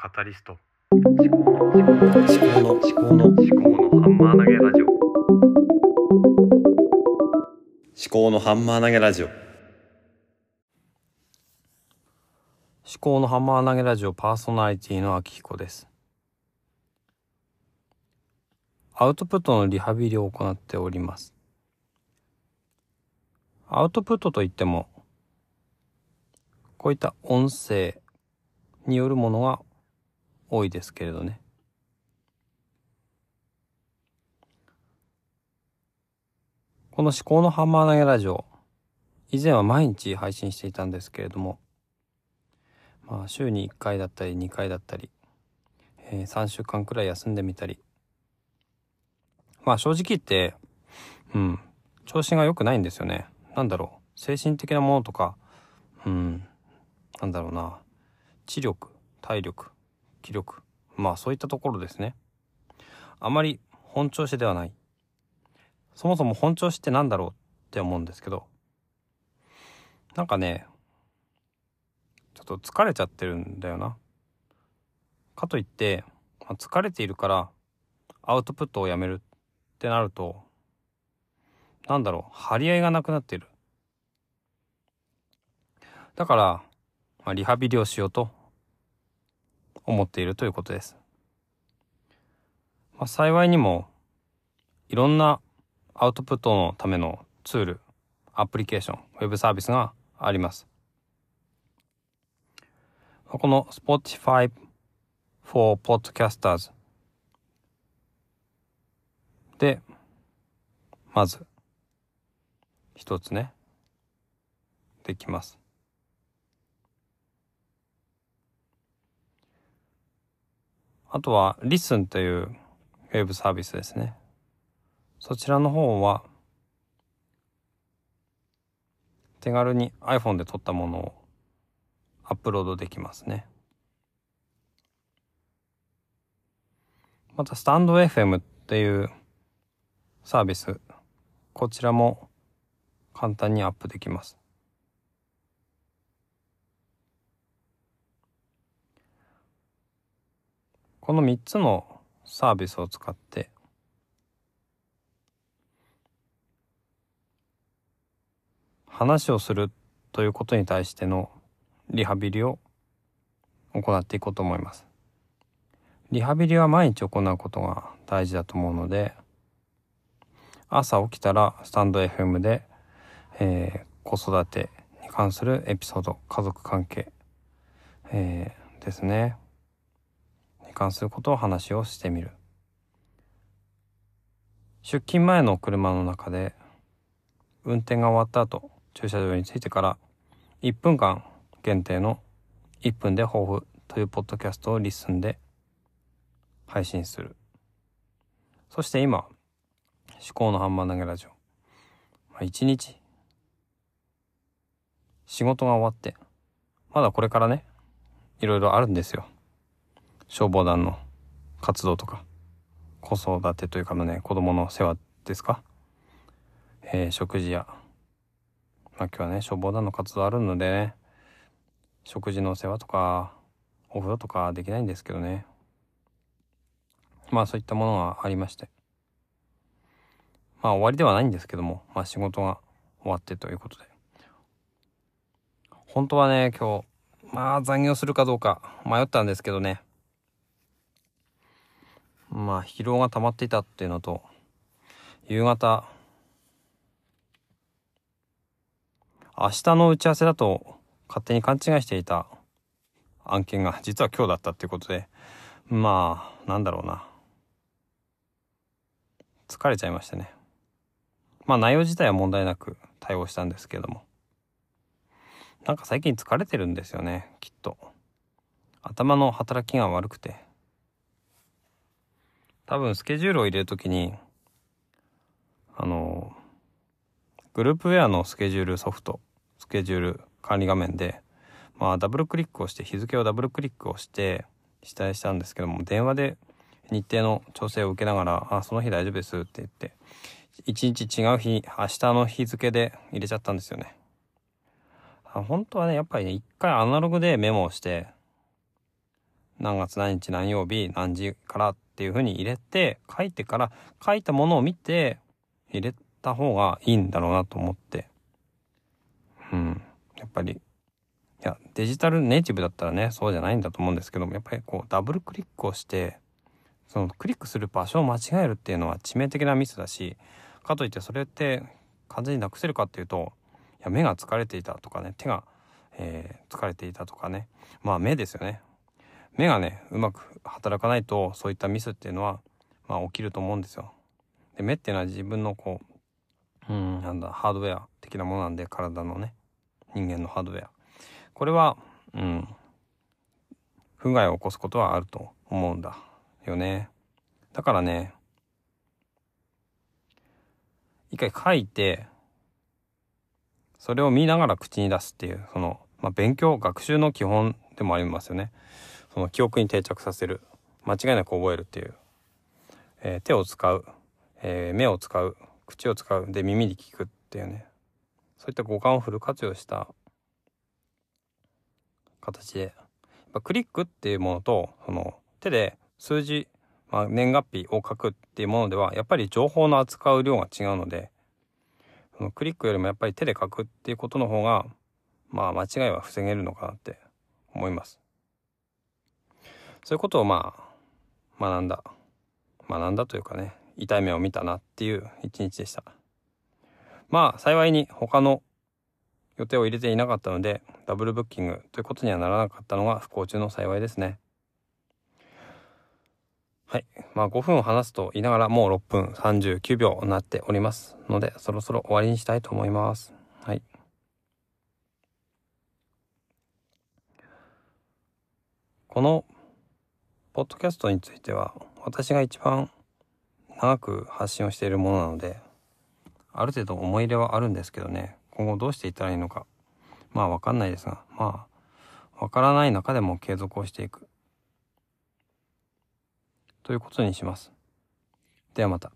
カタリスト。思考の思考の思考の思考のハンマー投げラジオ。思考のハンマー投げラジオ。思考のハンマー投げラジオパーソナリティの秋彦です。アウトプットのリハビリを行っております。アウトプットといってもこういった音声によるものが多いですけれどね。この思考のハンマー投げラジオ、以前は毎日配信していたんですけれども、まあ週に1回だったり2回だったり、えー、3週間くらい休んでみたり、まあ正直言って、うん、調子が良くないんですよね。なんだろう、精神的なものとか、うん、なんだろうな、知力、体力、気力、まあそういったところですね。あまり本調子ではない。そもそも本調子って何だろうって思うんですけど、なんかね、ちょっと疲れちゃってるんだよな。かといって、まあ、疲れているからアウトプットをやめるってなると、なんだろう、張り合いがなくなっている。だから、まあ、リハビリをしようと思っているということです。まあ、幸いにもいろんなアウトプットのためのツール、アプリケーション、ウェブサービスがあります。この Spotify for Podcasters で、まず、一つね、できます。あとは Listen というウェブサービスですね。そちらの方は手軽に iPhone で撮ったものをアップロードできますね。またスタンド FM っていうサービスこちらも簡単にアップできます。この3つのサービスを使って話をするということに対してのリハビリを行っていこうと思います。リハビリは毎日行うことが大事だと思うので朝起きたらスタンド FM で、えー、子育てに関するエピソード家族関係、えー、ですね関することを話をしてみる。出勤前の車の中で運転が終わった後駐車場に着いてから1分間限定の1分で抱負というポッドキャストをリッスンで配信する。そして今思考のハンマー投げラジオ、まあ、1日仕事が終わってまだこれからねいろいろあるんですよ。消防団の活動とか子育てというかのね子供の世話ですか、えー、食事やまあ今日はね消防団の活動あるのでね食事の世話とかお風呂とかできないんですけどね。まあそういったものがありまして。まあ終わりではないんですけどもまあ仕事が終わってということで。本当はね今日まあ残業するかどうか迷ったんですけどね。まあ疲労が溜まっていたっていうのと夕方明日の打ち合わせだと勝手に勘違いしていた案件が実は今日だったっていうことでまあなんだろうな。疲れちゃいましたね。まあ内容自体は問題なく対応したんですけれども。なんか最近疲れてるんですよねきっと。頭の働きが悪くて。多分スケジュールを入れるときに、あの、グループウェアのスケジュールソフト、スケジュール管理画面で、まあダブルクリックをして、日付をダブルクリックをして、下絵したんですけども、電話で日程の調整を受けながら、あ、その日大丈夫ですって言って、一日違う日、明日の日付で入れちゃったんですよね。あ本当はね、やっぱりね、一回アナログでメモをして、何月何日何曜日何時からっていう風に入れて書いてから書いたものを見て入れた方がいいんだろうなと思って。うん。やっぱりいやデジタルネイティブだったらねそうじゃないんだと思うんですけどもやっぱりこうダブルクリックをしてそのクリックする場所を間違えるっていうのは致命的なミスだしかといってそれって完全になくせるかっていうといや目が疲れていたとかね手が、えー疲れていたとかね。まあ目ですよね。目がねうまく働かないとそういったミスっていうのはまあ起きると思うんですよ。で目っていうのは自分のこううんなんだハードウェア的なものなんで体のね人間のハードウェアこれはうん不具合を起こすことはあると思うんだよね。だからね一回書いてそれを見ながら口に出すっていうその、まあ、勉強学習の基本でもありますよね。その記憶に定着させる間違いなく覚えるっていう、えー手を使う、えー目を使う口を使うで耳で聞くっていうねそういった五感をフル活用した形でやっぱクリックっていうものとその手で数字、まあ、年月日を書くっていうものではやっぱり情報の扱う量が違うのでそのクリックよりもやっぱり手で書くっていうことの方がまあ間違いは防げるのかなって思います。そういうことをまあ学んだ。学んだというかね痛い目を見たなっていう一日でした。まあ幸いに他の予定を入れていなかったのでダブルブッキングということにはならなかったのが不幸中の幸いですね。はい。まあ5分を話すと言いながらもう6分39秒になっておりますのでそろそろ終わりにしたいと思います。はい。このポッドキャストについては私が一番長く発信をしているものなのである程度思い入れはあるんですけどね。今後どうしていったらいいのか。まあ分かんないですが。まあ分からない中でも継続をしていく。ということにします。ではまた。